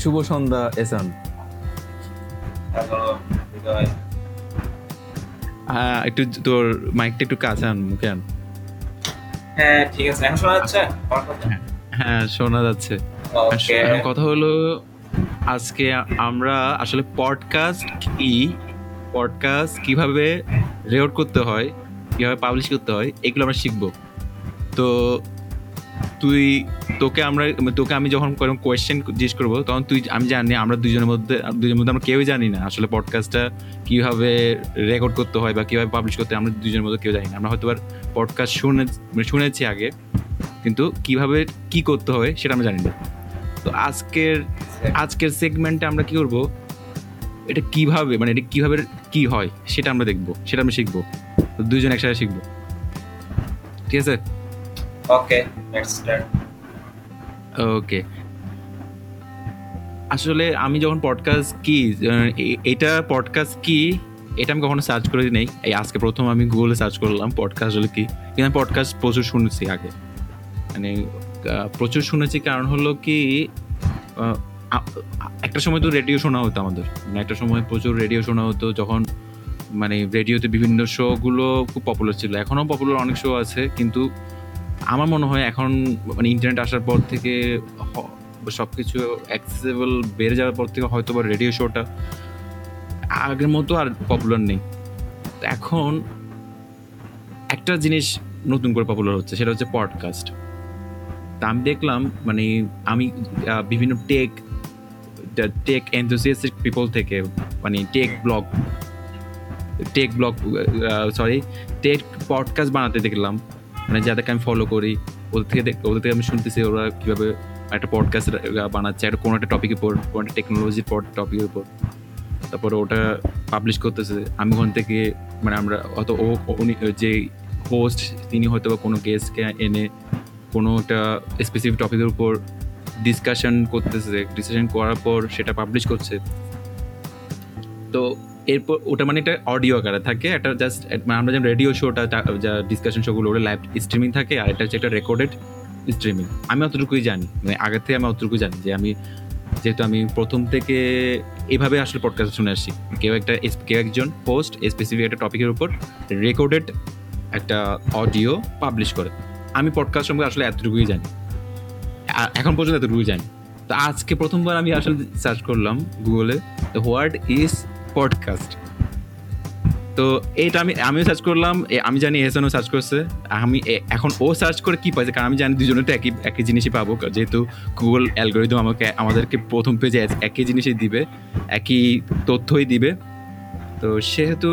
শুভ সন্ধ্যা এসান। হ্যাঁ একটু তোর মাইকটা একটু কাছে আন মুখে আন। হ্যাঁ ঠিক আছে। এখন শোনা যাচ্ছে? হ্যাঁ শোনা যাচ্ছে। কথা হলো আজকে আমরা আসলে পডকাস্ট কি পডকাস্ট কীভাবে রেকর্ড করতে হয় কীভাবে পাবলিশ করতে হয় এগুলো আমরা শিখব। তো তুই, তোকে আমরা, তোকে আমি যখন কোয়েশ্চেন জিজ্ঞেস করব, তখন তুই, আমি জানি, আমরা দুজনের মধ্যে দুজনের মধ্যে আমরা কেউই জানি না আসলে পডকাস্টটা কীভাবে রেকর্ড করতে হয় বা কীভাবে পাবলিশ করতে হয়, আমরা দুজনের মধ্যে কেউ জানি না। আমরা হয়তো পডকাস্ট শুনে, শুনেছি আগে, কিন্তু কীভাবে কি করতে হয় সেটা আমরা জানি না। তো আজকের আজকের সেগমেন্টে আমরা কি করব? এটা কীভাবে মানে এটা কীভাবে কি হয় সেটা আমরা দেখব, সেটা আমরা শিখব। তো দুইজন একসাথে শিখব। ঠিক আছে? ওকে লেটস স্টার্ট ওকে আসলে আমি যখন পডকাস্ট কি এটা পডকাস্ট কি, এটা আমি কখনো সার্চ করে নেই। এই আজকে প্রথম আমি গুগলে সার্চ করলাম পডকাস্ট আসলে কি। কিন্তু আমি পডকাস্ট প্রচুর শুনেছি আগে। মানে প্রচুর শুনেছি কারণ হলো কি একটা সময় তো রেডিও শোনা হতো আমাদের। মানে একটা সময় প্রচুর রেডিও শোনা হতো যখন মানে রেডিওতে বিভিন্ন শোগুলো খুব পপুলার ছিল। এখনও পপুলার অনেক শো আছে, কিন্তু আমার মনে হয় এখন মানে ইন্টারনেট আসার পর থেকে সব কিছু অ্যাক্সেসেবল বেড়ে যাওয়ার পর থেকে হয়তো বা রেডিও শোটা আগের মতো আর পপুলার নেই। এখন একটা জিনিস নতুন করে পপুলার হচ্ছে, সেটা হচ্ছে পডকাস্ট তা আমি দেখলাম মানে আমি বিভিন্ন টেক টেক এনথুসিয়াস্টিক পিপল থেকে মানে tech blog tech blog sorry tech podcast বানাতে দেখলাম। মানে যাদেরকে আমি ফলো করি, ওদের থেকে ওদের থেকে আমি শুনতেছি ওরা কীভাবে একটা পডকাস্ট বানাচ্ছে, একটা কোনো একটা টপিকের উপর, কোনো একটা টেকনোলজির পর টপিকের উপর। তারপরে ওটা পাবলিশ করতেছে। আমি ওখান থেকে মানে আমরা অত ও উনি যে হোস্ট তিনি হয়তো বা কোনো গেস্টকে এনে কোনো একটা স্পেসিফিক টপিকের উপর ডিসকাশন করতেছে। ডিসকাশন করার পর সেটা পাবলিশ করছে। তো এরপর ওটা মানে একটা অডিও আকারে থাকে, একটা জাস্ট মানে আমরা যেমন রেডিও শোটা যা ডিসকাশন শোগুলো ওটা লাইভ স্ট্রিমিং থাকে, আর এটা হচ্ছে একটা রেকর্ডেড স্ট্রিমিং আমি অতটুকুই জানি মানে আগের থেকে আমি অতটুকু জানি যে আমি, যেহেতু আমি প্রথম থেকে এভাবে আসলে পডকাস্ট শুনে আসছি কেউ একটা কেউ একজন পোস্ট স্পেসিফিক একটা টপিকের উপর রেকর্ডেড একটা অডিও পাবলিশ করে। আমি পডকাস্ট সম্পর্কে আসলে এতটুকুই জানি। এখন পর্যন্ত এতটুকুই জানি। তো আজকে প্রথমবার আমি আসলে সার্চ করলাম গুগলে হোয়াট ইজ পডকাস্ট তো এটা আমি আমিও সার্চ করলাম আমি জানি এসএনও সার্চ করছে আমি এখন ও সার্চ করে কি পাইছে? কারণ আমি জানি দুজনে তো একই একই জিনিসই পাবো যেহেতু গুগল অ্যালগোরিদম আমাকে আমাদেরকে প্রথম পেজে একই জিনিসই দিবে একই তথ্যই দিবে। তো সেহেতু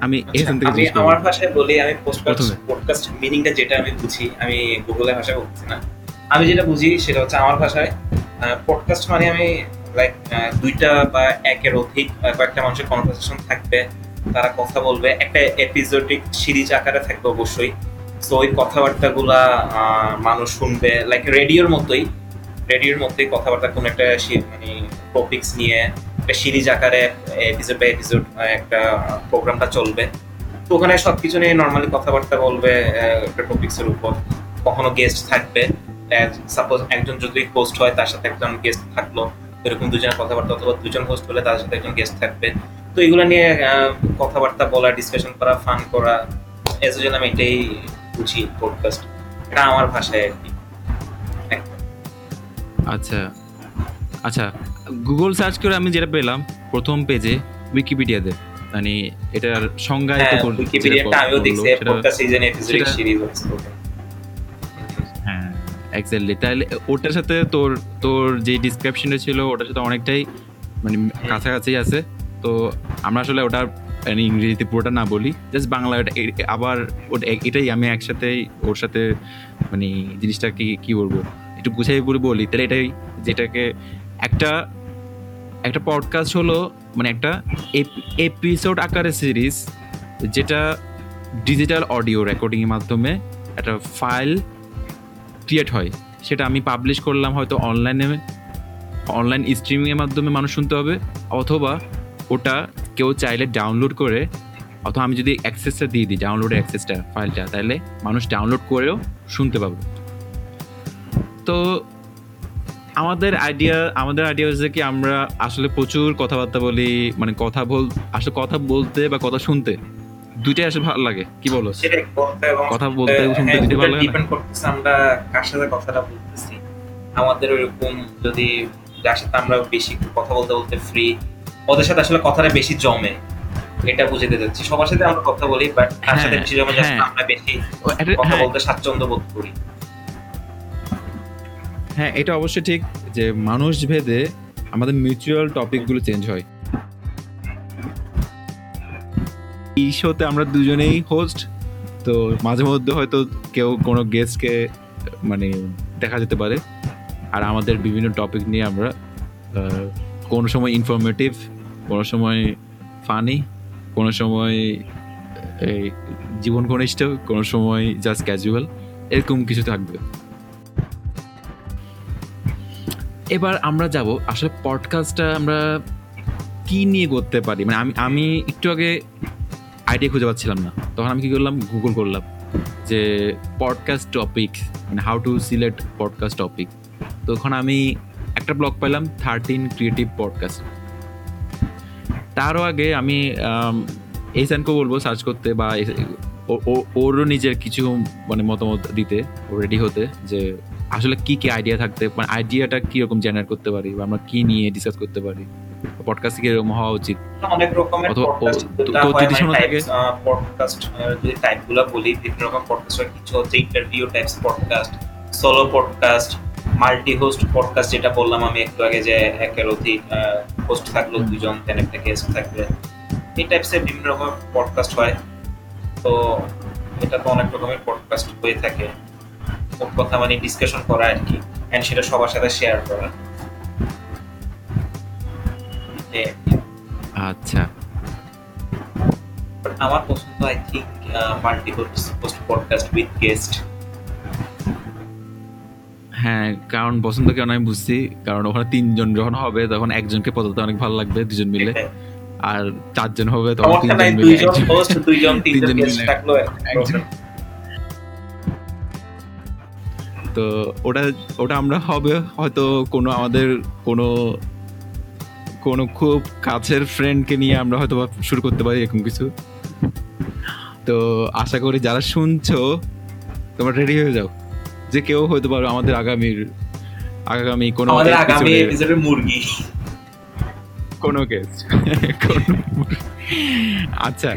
আমি এখান থেকে আচ্ছা, আমি আমার ভাষায় বলি আমি পডকাস্ট পডকাস্ট মিনিংটা যেটা আমি বুঝি আমি গুগলের ভাষায় বলছি না। আমি যেটা বুঝি সেটা হচ্ছে আমার ভাষায় পডকাস্ট মানে আমি লাইক দুইটা বা একের অধিক কয়েকটা মানুষের কনভারসেশন থাকবে, তারা কথা বলবে। একটা এপিসোডিক সিরিজ আকারে থাকবে অবশ্যই। তো ওই কথাবার্তাগুলা মানুষ শুনবে। লাইক রেডিওর মতোই রেডিওর মতোই কথাবার্তা কোনো একটা মানে টপিকস নিয়ে একটা সিরিজ আকারে এপিসোড বাই এপিসোড একটা প্রোগ্রামটা চলবে। তো ওখানে সবকিছু নিয়ে নর্মালি কথাবার্তা বলবে একটা টপিক্সের উপর। কখনো গেস্ট থাকবে। সাপোজ একজন যদি হোস্ট হয়, তার সাথে একজন গেস্ট থাকল। এরকম দুজনের কথাবার্তা অথবা দুজন হোস্ট হলে তার সাথে একজন গেস্ট থাকবে। তো এগুলো নিয়ে কথাবার্তা বলা ডিসকাশন করা ফান করা এজ জন্য আমি এটাই বুঝি পডকাস্ট এটা আমার ভাষায় আর কি। আচ্ছা আচ্ছা গুগল সার্চ করে আমি যেটা পেলাম প্রথম পেজে উইকিপিডিয়াতে মানে এটার সংজ্ঞায়িত হ্যাঁ উইকিপিডিয়াটা আমিও দেখছি পডকাস্ট সিজন এপিসোডিক সিরিজ হ্যাঁ এক্স্যাক্টলি তাহলে ওটার সাথে তোর তোর যে ডিসক্রিপশনটা ছিল, ওটার সাথে অনেকটাই মানে কাছাকাছি আছে। তো আমরা আসলে ওটা মানে ইংরেজিতে পুরোটা না বলি জাস্ট বাংলা আবার ওটা এটাই আমি একসাথেই ওর সাথে মানে জিনিসটা কি কি বলব, একটু গুছাই বলে বলি। তাহলে এটাই যেটাকে একটা একটা পডকাস্ট হলো মানে একটা এপিসোড আকারে সিরিজ যেটা ডিজিটাল অডিও রেকর্ডিংয়ের মাধ্যমে একটা ফাইল ক্রিয়েট হয়, সেটা আমি পাবলিশ করলাম হয়তো অনলাইনে অনলাইন স্ট্রিমিংয়ের মাধ্যমে মানুষ শুনতে হবে, অথবা ওটা কেউ চাইলে ডাউনলোড করে, অথবা আমি যদি অ্যাক্সেসটা দিয়ে দিই ডাউনলোডের অ্যাক্সেসটা ফাইলটা তাহলে মানুষ ডাউনলোড করেও শুনতে পাবে। তো আমাদের আইডিয়া আমাদের আইডিয়া হচ্ছে কি আমরা আসলে প্রচুর কথাবার্তা বলি মানে কথা বল, আসলে কথা বলতে বা কথা শুনতে। দুইটাই আসলে ভালো লাগে। কি বলো? কথা বলতে শুনতে হ্যাঁ, দুইটাই ভালো লাগে ডিপেন্ড করতেছে আমরা কার সাথে কথাটা বলতেছি। আমাদের ওইরকম যদি যার সাথে আমরা বেশি কথা বলতে বলতে ফ্রি ওদের সাথে আসলে কথাটা বেশি জমে এটা বুঝাতে যাচ্ছি সবার সাথে আমরা কথা বলি বাট তার সাথে হ্যাঁ, বেশি জমে যাচ্ছে হ্যাঁ। আমরা বেশি কথা বলতে স্বাচ্ছন্দ্য বোধ করি। হ্যাঁ এটা অবশ্যই ঠিক যে মানুষ ভেদে আমাদের মিউচুয়াল টপিকগুলো চেঞ্জ হয়। এই শোতে আমরা দুজনেই হোস্ট তো মাঝে মধ্যে হয়তো কেউ কোনো গেস্টকে মানে দেখা যেতে পারে। আর আমাদের বিভিন্ন টপিক নিয়ে আমরা কোনো সময় ইনফরমেটিভ কোনো সময় ফানি কোনো সময়, এই, জীবন ঘনিষ্ঠ, কোনো সময় জাস্ট ক্যাজুয়াল এরকম কিছু থাকবে। এবার আমরা যাব, আসলে পডকাস্টটা আমরা কি নিয়ে করতে পারি? মানে আমি আমি একটু আগে আইডিয়া খুঁজে পাচ্ছিলাম না। তখন আমি কি করলাম? গুগল করলাম যে পডকাস্ট টপিক মানে how to select podcast topic তো ওখানে আমি একটা ব্লগ পেলাম থার্টিন ক্রিয়েটিভ পডকাস্ট তারও আগে আমি এইসানকেও বলব সার্চ করতে বা ওরও নিজের কিছু মানে মতামত দিতে রেডি হতে যে আসলে কি কি আইডিয়া থাকতে মানে আইডিয়াটা কীরকম জেনারেট করতে পারি বা আমরা কী নিয়ে ডিসকাস করতে পারি। পডকাস্ট কীরকম হওয়া উচিত। অনেক রকমের পডকাস্ট তো- যদি শোনা থাকে- পডকাস্ট যদি টাইপগুলো বলি বিভিন্ন রকম পডকাস্ট হয় কিছু হচ্ছে interview types podcast solo podcast multi host podcast যেটা বললাম আমি একটু আগে যে একের অধিক হোস্ট থাকল দুজন দেন একটা গেস্ট থাকবে। এই টাইপসের বিভিন্ন রকমের পডকাস্ট হয়। তো এটা তো অনেক রকমের পডকাস্ট হয়ে থাকে। কথা মানে ডিসকাশন করা আর কি। এন্ড সেটা সবার সাথে শেয়ার করা। এই আচ্ছা। আমার পছন্দ I think multi host podcast with guest হ্যাঁ কারণ পছন্দ কেন আমি বুঝছি? কারণ ওখানে তিনজন যখন হবে তখন একজনকে পদাতে অনেক ভালো লাগবে দুজন মিলে। আর চারজন হবে তখন তিনজন মিলে দুইজন তিনজন একজন। তো ওটা ওটা আমরা হবে হয়তো কোনো আমাদের কোনো কোনো খুব কাছের ফ্রেন্ডকে নিয়ে আমরা হয়তো শুরু করতে পারি এরকম কিছু। তো আশা করি যারা শুনছো তোমরা রেডি হয়ে যাও যে কেউ হয়তো পারো আমাদের আগামীর আগামী কোনো আমাদের আগামী মুরগি। কোনো কেস কোনো আচ্ছা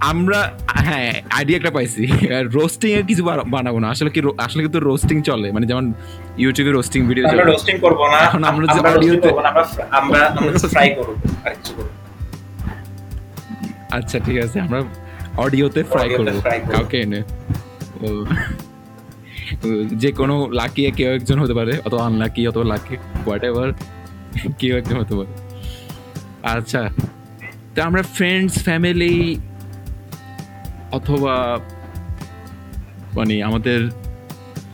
আমরা হ্যাঁ আইডিয়া একটা পাইছি। রোস্টিং এর কিছু বানা- বানাবো না। আসলে কি আসলে কিন্তু রোস্টিং চলে। মানে যেমন ইউটিউবে রোস্টিং ভিডিও আমরা চলে। রোস্টিং করব না। এখন আমরা যে আমরা না, আমরা আমরা আমরা ফ্রাই করব আর কিছু করব আচ্ছা ঠিক আছে। আমরা অডিওতে ফ্রাই করব। কাউকে এনে যে কোনো লাকি কেউ একজন হতে পারে অথবা আনলাকি অথবা লাকি হোয়াট এভার কেউ একজন হতে পারে। আচ্ছা। তো আমরা ফ্রেন্ডস ফ্যামিলি অথবা মানে আমাদের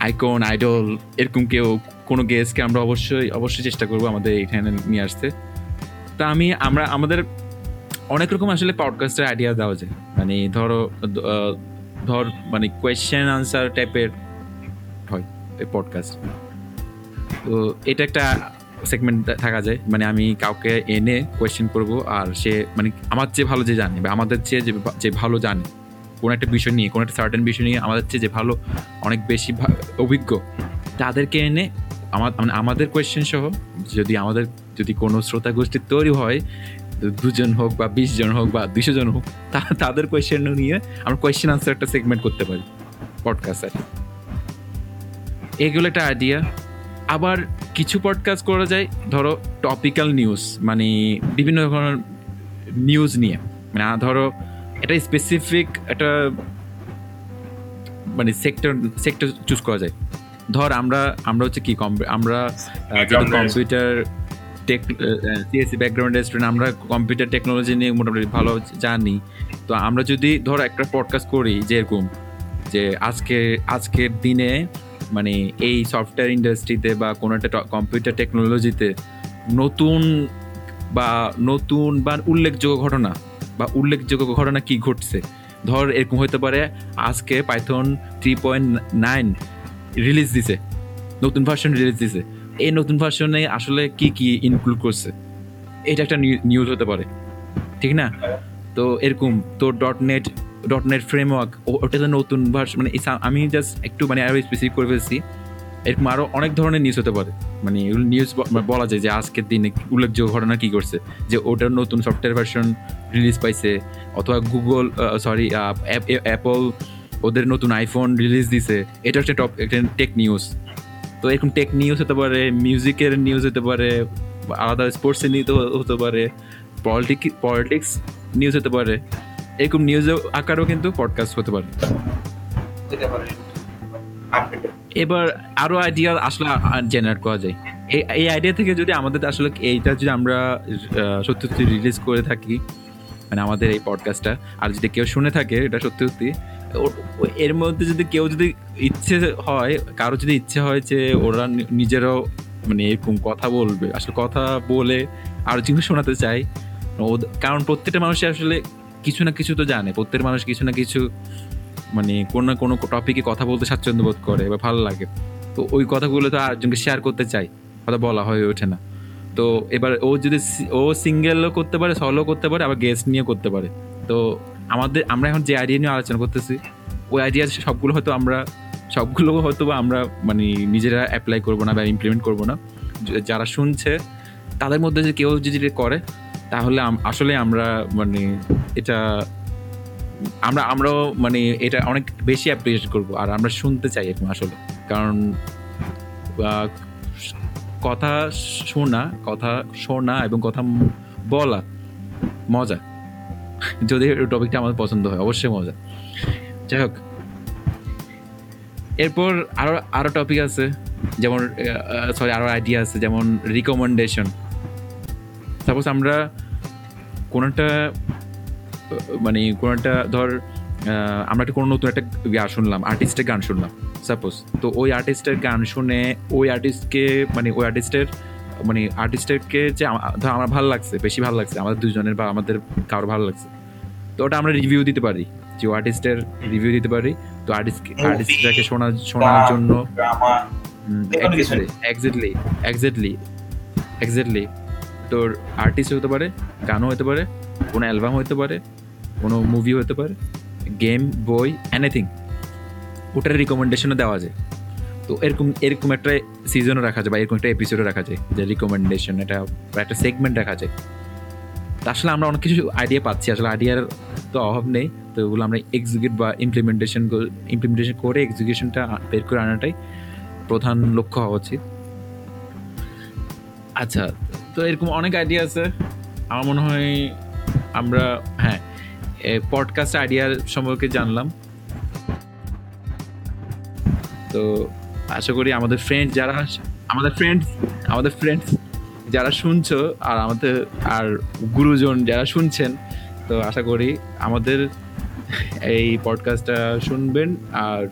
আইকন আইডল এরকম কেউ, কোনো গেস্টকে আমরা অবশ্যই অবশ্যই চেষ্টা করব আমাদের এখানে নিয়ে আসতে। তা আমি, আমরা, আমাদের অনেক রকম আসলে পডকাস্টের আইডিয়া দেওয়া যায়। মানে ধরো ধর মানে কোয়েশ্চেন আনসার টাইপের হয়, এই পডকাস্ট তো এটা একটা সেগমেন্ট থাকা যায়। মানে আমি কাউকে এনে কোয়েশ্চেন করব আর সে মানে আমার চেয়ে ভালো যে জানে বা আমাদের চেয়ে যে ভালো জানে। কোনো একটা বিষয় নিয়ে, কোনো একটা সার্টেন বিষয় নিয়ে আমাদের চেয়ে যে ভালো, অনেক বেশি অভিজ্ঞ, তাদেরকে এনে মানে আমাদের কোয়েশ্চেন সহ যদি আমাদের, যদি কোনো শ্রোতা গোষ্ঠী তৈরি হয়, দুজন হোক বা বিশ জন হোক বা দুশো জন হোক, তা- তাদের কোয়েশ্চেন নিয়ে আমরা কোয়েশ্চেন আনসার একটা সেগমেন্ট করতে পারি পডকাস্ট আর এগুলো একটা আইডিয়া আবার কিছু পডকাস্ট করা যায়, ধরো টপিক্যাল নিউজ মানে বিভিন্ন ধরনের নিউজ নিয়ে। মানে ধরো এটা স্পেসিফিক একটা মানে সেক্টর সেক্টর চুজ করা যায়। ধর আমরা আমরা হচ্ছে কি আমরা যেহেতু কম্পিউটার টেক সিএসসি ব্যাকগ্রাউন্ডের স্টুডেন্ট আমরা কম্পিউটার টেকনোলজি নিয়ে মোটামুটি ভালো জানি। তো আমরা যদি ধর একটা পডকাস্ট করি যেরকম যে আজকে আজকের দিনে মানে এই সফটওয়্যার ইন্ডাস্ট্রিতে বা কোনো একটা কম্পিউটার টেকনোলজিতে নতুন বা নতুন বা উল্লেখযোগ্য ঘটনা বা উল্লেখযোগ্য ঘটনা কি ঘটছে? ধর, এরকম হতে পারে আজকে Python three point nine release দিছে, নতুন ভার্সন রিলিজ দিছে। এই নতুন ভার্সনে আসলে কি কি ইনক্লুড করছে? এটা একটা নিউজ হতে পারে, ঠিক না? তো এরকম, তো. Dot net dot net framework ওটা তো নতুন ভার্সন মানে আমি জাস্ট একটু মানে আরও স্পেসিফিক করে ফেলছি। এরকম আরও অনেক ধরনের নিউজ হতে পারে। মানে নিউজ বলা যায় যে আজকের দিনে উল্লেখযোগ্য ঘটনা কি করছে যে ওটার নতুন সফটওয়্যার ভার্সন রিলিজ পাইছে, অথবা গুগল সরি অ্যাপল ওদের নতুন আইফোন রিলিজ দিছে, এটা হচ্ছে টপ একটা টেক নিউজ তো এরকম টেক নিউজ হতে পারে মিউজিকের নিউজ হতে পারে, আলাদা স্পোর্টসের নিউজ হতে পারে পলিটিক পলিটিক্স নিউজ হতে পারে, এরকম নিউজ আকারও কিন্তু পডকাস্ট হতে পারে। এবার আরও আইডিয়া আসলে জেনারেট করা যায়। এই এই আইডিয়া থেকে যদি আমাদের আসলে এইটা যদি আমরা সত্যি সত্যি রিলিজ করে থাকি মানে আমাদের এই পডকাস্টটা আর যদি কেউ শুনে থাকে, এটা সত্যি সত্যি এর মধ্যে যদি কেউ যদি ইচ্ছে হয়, কারও যদি ইচ্ছে হয় যে ওরা নিজেরাও মানে এরকম কথা বলবে, আসলে কথা বলে আর জিনিস শোনাতে চাই কারণ প্রত্যেকটা মানুষই আসলে কিছু না কিছু তো জানে। প্রত্যেক মানুষ কিছু না কিছু মানে কোনো না কোনো টপিকে কথা বলতে স্বাচ্ছন্দ্য বোধ করে বা ভালো লাগে। তো ওই কথাগুলো তো আরেকজনকে শেয়ার করতে চাই কথা বলা হয়ে ওঠে না। তো এবার ও যদি ও সিঙ্গেলও করতে পারে সলো করতে পারে, আবার গেস্ট নিয়ে করতে পারে। তো আমাদের, আমরা এখন যে আইডিয়া নিয়ে আলোচনা করতেছি, ওই আইডিয়া সবগুলো হয়তো আমরা, সবগুলো হয়তো বা আমরা মানে নিজেরা অ্যাপ্লাই করব না বা ইমপ্লিমেন্ট করব না। যারা শুনছে, তাদের মধ্যে যে কেউ যদি করে, তাহলে আসলে আমরা মানে এটা, আমরা, আমরাও মানে এটা অনেক বেশি অ্যাপ্রিসিয়েট করব। আর আমরা শুনতে চাই এখন আসলে। কারণ কথা শোনা কথা শোনা এবং কথা বলা মজা। যদি টপিকটা আমাদের পছন্দ হয়, অবশ্যই মজা। যাই হোক, এরপর আরও আরও টপিক আছে, যেমন সরি আরও আইডিয়া আছে, যেমন রিকমেন্ডেশন সাপোজ আমরা কোনোটা মানে কোনো একটা ধর আমরা একটা কোনো নতুন একটা গান শুনলাম আর্টিস্টের গান শুনলাম সাপোজ তো ওই আর্টিস্টের গান শুনে ওই আর্টিস্টকে মানে ওই আর্টিস্টের মানে আর্টিস্টেরকে যে ধর আমার ভালো লাগছে বেশি ভালো লাগছে আমাদের দুজনের বা আমাদের কারোর ভালো লাগছে। তো ওটা আমরা রিভিউ দিতে পারি যে আর্টিস্টের রিভিউ দিতে পারি। তো আর্টিস্ট আর্টিস্টটাকে শোনার শোনার জন্য। এক্স্যাক্টলি এক্স্যাক্টলি এক্স্যাক্টলি তোর আর্টিস্ট হতে পারে গানও হতে পারে কোনো অ্যালবাম হতে পারে কোনো মুভি হতে পারে। গেম, বই এনিথিং ওটার রিকমেন্ডেশনও দেওয়া যায়। তো এরকম এরকম একটা সিজনও রাখা যায় বা এরকম একটা এপিসোডও রাখা যায় যে রিকমেন্ডেশন এটা একটা সেগমেন্ট রাখা যায়। তা আসলে আমরা অনেক কিছু আইডিয়া পাচ্ছি, আসলে আইডিয়ার তো অভাব নেই। তো ওগুলো আমরা এক্সিকিউট বা ইমপ্লিমেন্টেশন ইমপ্লিমেন্টেশন করে এক্সিকিউশনটা বের করে আনাটাই প্রধান লক্ষ্য হওয়া উচিত। আচ্ছা তো এরকম অনেক আইডিয়া আছে। আমার মনে হয় আমরা হ্যাঁ পডকাস্ট আইডিয়ার সম্পর্কে জানলাম। তো আশা করি আমাদের ফ্রেন্ড যারা আমাদের ফ্রেন্ডস আমাদের ফ্রেন্ডস যারা শুনছো আর আমাদের, আর গুরুজন যারা শুনছেন, তো আশা করি আমাদের এই পডকাস্টটা শুনবেন আর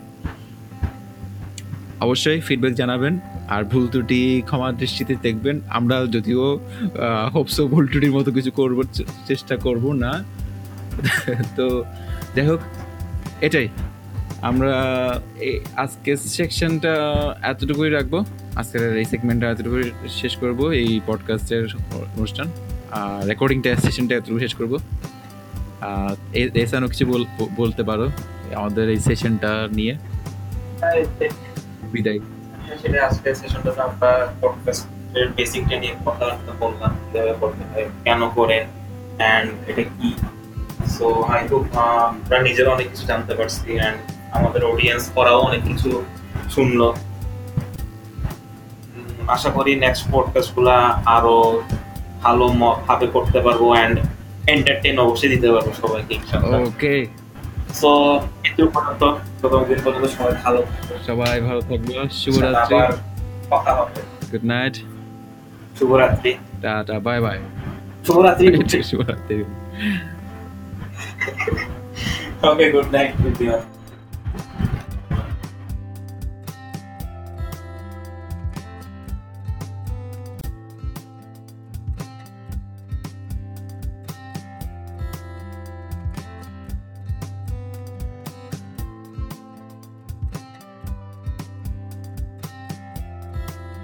অবশ্যই ফিডব্যাক জানাবেন আর ভুল ত্রুটি ক্ষমা দৃষ্টিতে দেখবেন। আমরা যদিও হোপসো ভুল ত্রুটির মতো কিছু করব চেষ্টা করব না। তো যাই হোক এটাই। আমরা এই আজকের সেকশনটা এতটুকুই রাখব। আজকের এই সেগমেন্টটা এতটুকুই শেষ করব এই পডকাস্টের অনুষ্ঠান। আর রেকর্ডিংটা সেশনটা এতটুকু শেষ করব। এসানো কিছু বল- বলতে পারো আমাদের এই সেশনটা নিয়ে। বিদায়। সেটা আজকে সেশনটাতে আমরা পডকাস্টের বেসিকটা নিয়ে কথাবার্তা বললাম কীভাবে করতে হয় কেন করে অ্যান্ড এটা কি? সো আই হোপ আমরা নিজেরা অনেক কিছু জানতে পারছি অ্যান্ড আমাদের অডিয়েন্স ওরাও অনেক কিছু শুনলো। আশা করি নেক্সট পডকাস্টগুলা আরও ভালো ভাবে করতে পারব অ্যান্ড এন্টারটেইন অবশ্যই দিতে পারব সবাইকে ওকে সো এটুকু পর্যন্ত ততদিন পর্যন্ত সবাই ভালো সবাই ভালো থাকব। শুভরাত্রি। কথা হবে। গুড নাইট শুভরাত্রি। টাটা বাই বাই শুভরাত্রি। শুভরাত্রি। Okay good night